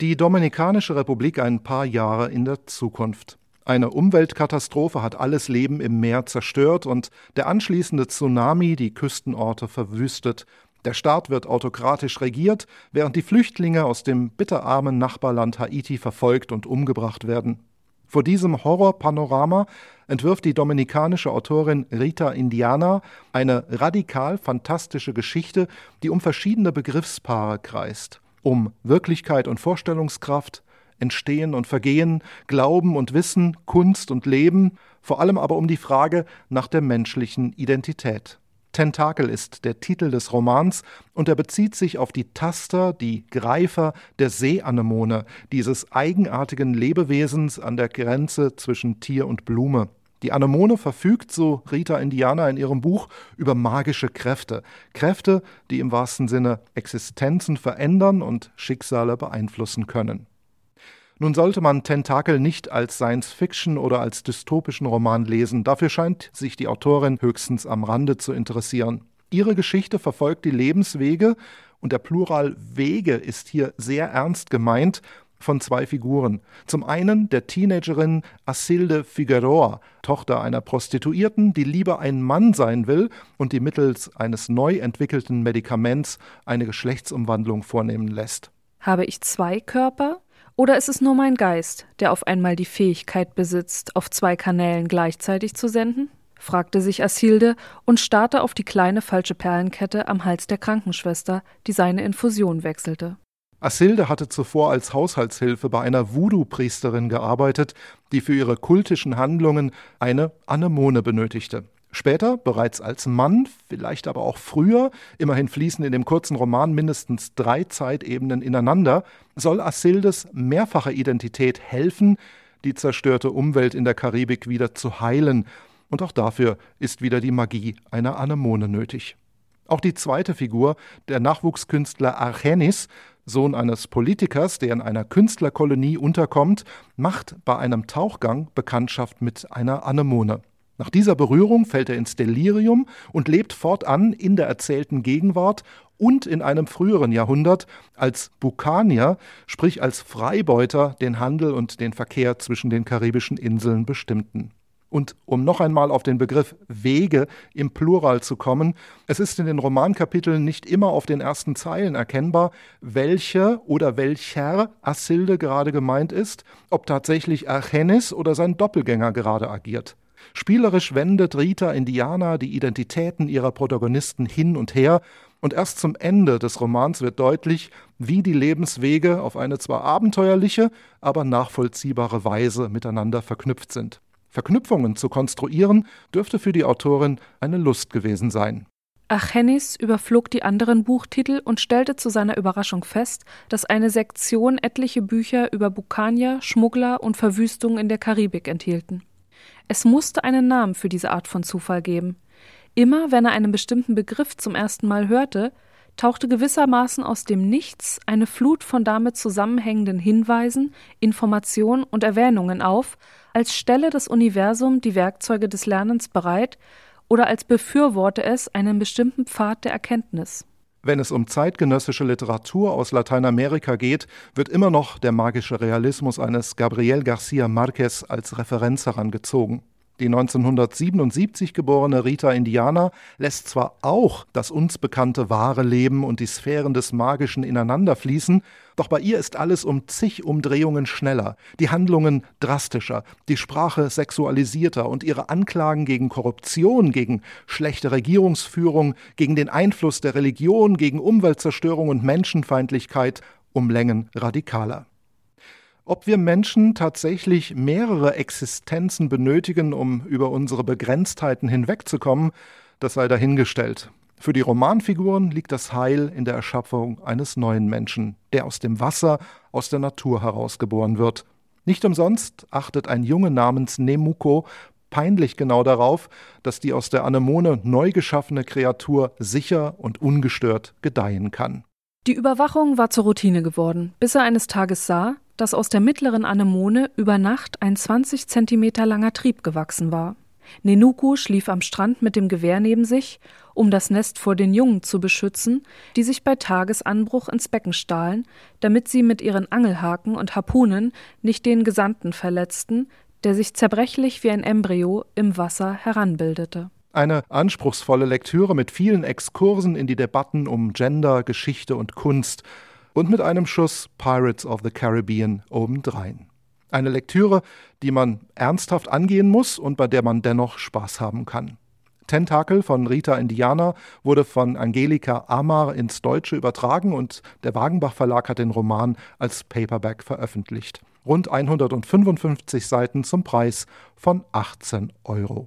Die Dominikanische Republik ein paar Jahre in der Zukunft. Eine Umweltkatastrophe hat alles Leben im Meer zerstört und der anschließende Tsunami die Küstenorte verwüstet. Der Staat wird autokratisch regiert, während die Flüchtlinge aus dem bitterarmen Nachbarland Haiti verfolgt und umgebracht werden. Vor diesem Horrorpanorama entwirft die dominikanische Autorin Rita Indiana eine radikal fantastische Geschichte, die um verschiedene Begriffspaare kreist. Um Wirklichkeit und Vorstellungskraft, Entstehen und Vergehen, Glauben und Wissen, Kunst und Leben, vor allem aber um die Frage nach der menschlichen Identität. Tentakel ist der Titel des Romans und er bezieht sich auf die Taster, die Greifer der Seeanemone, dieses eigenartigen Lebewesens an der Grenze zwischen Tier und Blume. Die Anemone verfügt, so Rita Indiana in ihrem Buch, über magische Kräfte. Kräfte, die im wahrsten Sinne Existenzen verändern und Schicksale beeinflussen können. Nun sollte man Tentakel nicht als Science-Fiction oder als dystopischen Roman lesen, dafür scheint sich die Autorin höchstens am Rande zu interessieren. Ihre Geschichte verfolgt die Lebenswege, und der Plural Wege ist hier sehr ernst gemeint, von zwei Figuren. Zum einen der Teenagerin Asilde Figueroa, Tochter einer Prostituierten, die lieber ein Mann sein will und die mittels eines neu entwickelten Medikaments eine Geschlechtsumwandlung vornehmen lässt. Habe ich zwei Körper? Oder ist es nur mein Geist, der auf einmal die Fähigkeit besitzt, auf zwei Kanälen gleichzeitig zu senden? fragte sich Asilde und starrte auf die kleine falsche Perlenkette am Hals der Krankenschwester, die seine Infusion wechselte. Asilde hatte zuvor als Haushaltshilfe bei einer Voodoo-Priesterin gearbeitet, die für ihre kultischen Handlungen eine Anemone benötigte. Später, bereits als Mann, vielleicht aber auch früher, immerhin fließen in dem kurzen Roman mindestens drei Zeitebenen ineinander, soll Asildes mehrfache Identität helfen, die zerstörte Umwelt in der Karibik wieder zu heilen. Und auch dafür ist wieder die Magie einer Anemone nötig. Auch die zweite Figur, der Nachwuchskünstler Archenis, Sohn eines Politikers, der in einer Künstlerkolonie unterkommt, macht bei einem Tauchgang Bekanntschaft mit einer Anemone. Nach dieser Berührung fällt er ins Delirium und lebt fortan in der erzählten Gegenwart und in einem früheren Jahrhundert als Bukanier, sprich als Freibeuter, den Handel und den Verkehr zwischen den karibischen Inseln bestimmten. Und um noch einmal auf den Begriff Wege im Plural zu kommen, es ist in den Romankapiteln nicht immer auf den ersten Zeilen erkennbar, welche oder welcher Asilde gerade gemeint ist, ob tatsächlich Archenis oder sein Doppelgänger gerade agiert. Spielerisch wendet Rita Indiana die Identitäten ihrer Protagonisten hin und her, und erst zum Ende des Romans wird deutlich, wie die Lebenswege auf eine zwar abenteuerliche, aber nachvollziehbare Weise miteinander verknüpft sind. Verknüpfungen zu konstruieren dürfte für die Autorin eine Lust gewesen sein. Achenis überflog die anderen Buchtitel und stellte zu seiner Überraschung fest, dass eine Sektion etliche Bücher über Bukanier, Schmuggler und Verwüstungen in der Karibik enthielten. Es musste einen Namen für diese Art von Zufall geben. Immer wenn er einen bestimmten Begriff zum ersten Mal hörte, tauchte gewissermaßen aus dem Nichts eine Flut von damit zusammenhängenden Hinweisen, Informationen und Erwähnungen auf, als stelle das Universum die Werkzeuge des Lernens bereit oder als befürworte es einen bestimmten Pfad der Erkenntnis. Wenn es um zeitgenössische Literatur aus Lateinamerika geht, wird immer noch der magische Realismus eines Gabriel García Márquez als Referenz herangezogen. Die 1977 geborene Rita Indiana lässt zwar auch das uns bekannte wahre Leben und die Sphären des Magischen ineinanderfließen, doch bei ihr ist alles um zig Umdrehungen schneller, die Handlungen drastischer, die Sprache sexualisierter und ihre Anklagen gegen Korruption, gegen schlechte Regierungsführung, gegen den Einfluss der Religion, gegen Umweltzerstörung und Menschenfeindlichkeit um Längen radikaler. Ob wir Menschen tatsächlich mehrere Existenzen benötigen, um über unsere Begrenztheiten hinwegzukommen, das sei dahingestellt. Für die Romanfiguren liegt das Heil in der Erschaffung eines neuen Menschen, der aus dem Wasser, aus der Natur herausgeboren wird. Nicht umsonst achtet ein Junge namens Nemuko peinlich genau darauf, dass die aus der Anemone neu geschaffene Kreatur sicher und ungestört gedeihen kann. Die Überwachung war zur Routine geworden, bis er eines Tages sah, dass aus der mittleren Anemone über Nacht ein 20 Zentimeter langer Trieb gewachsen war. Nenuku schlief am Strand mit dem Gewehr neben sich, um das Nest vor den Jungen zu beschützen, die sich bei Tagesanbruch ins Becken stahlen, damit sie mit ihren Angelhaken und Harpunen nicht den Gesandten verletzten, der sich zerbrechlich wie ein Embryo im Wasser heranbildete. Eine anspruchsvolle Lektüre mit vielen Exkursen in die Debatten um Gender, Geschichte und Kunst und mit einem Schuss Pirates of the Caribbean obendrein. Eine Lektüre, die man ernsthaft angehen muss und bei der man dennoch Spaß haben kann. Tentakel von Rita Indiana wurde von Angelika Amar ins Deutsche übertragen und der Wagenbach Verlag hat den Roman als Paperback veröffentlicht. Rund 155 Seiten zum Preis von 18 Euro.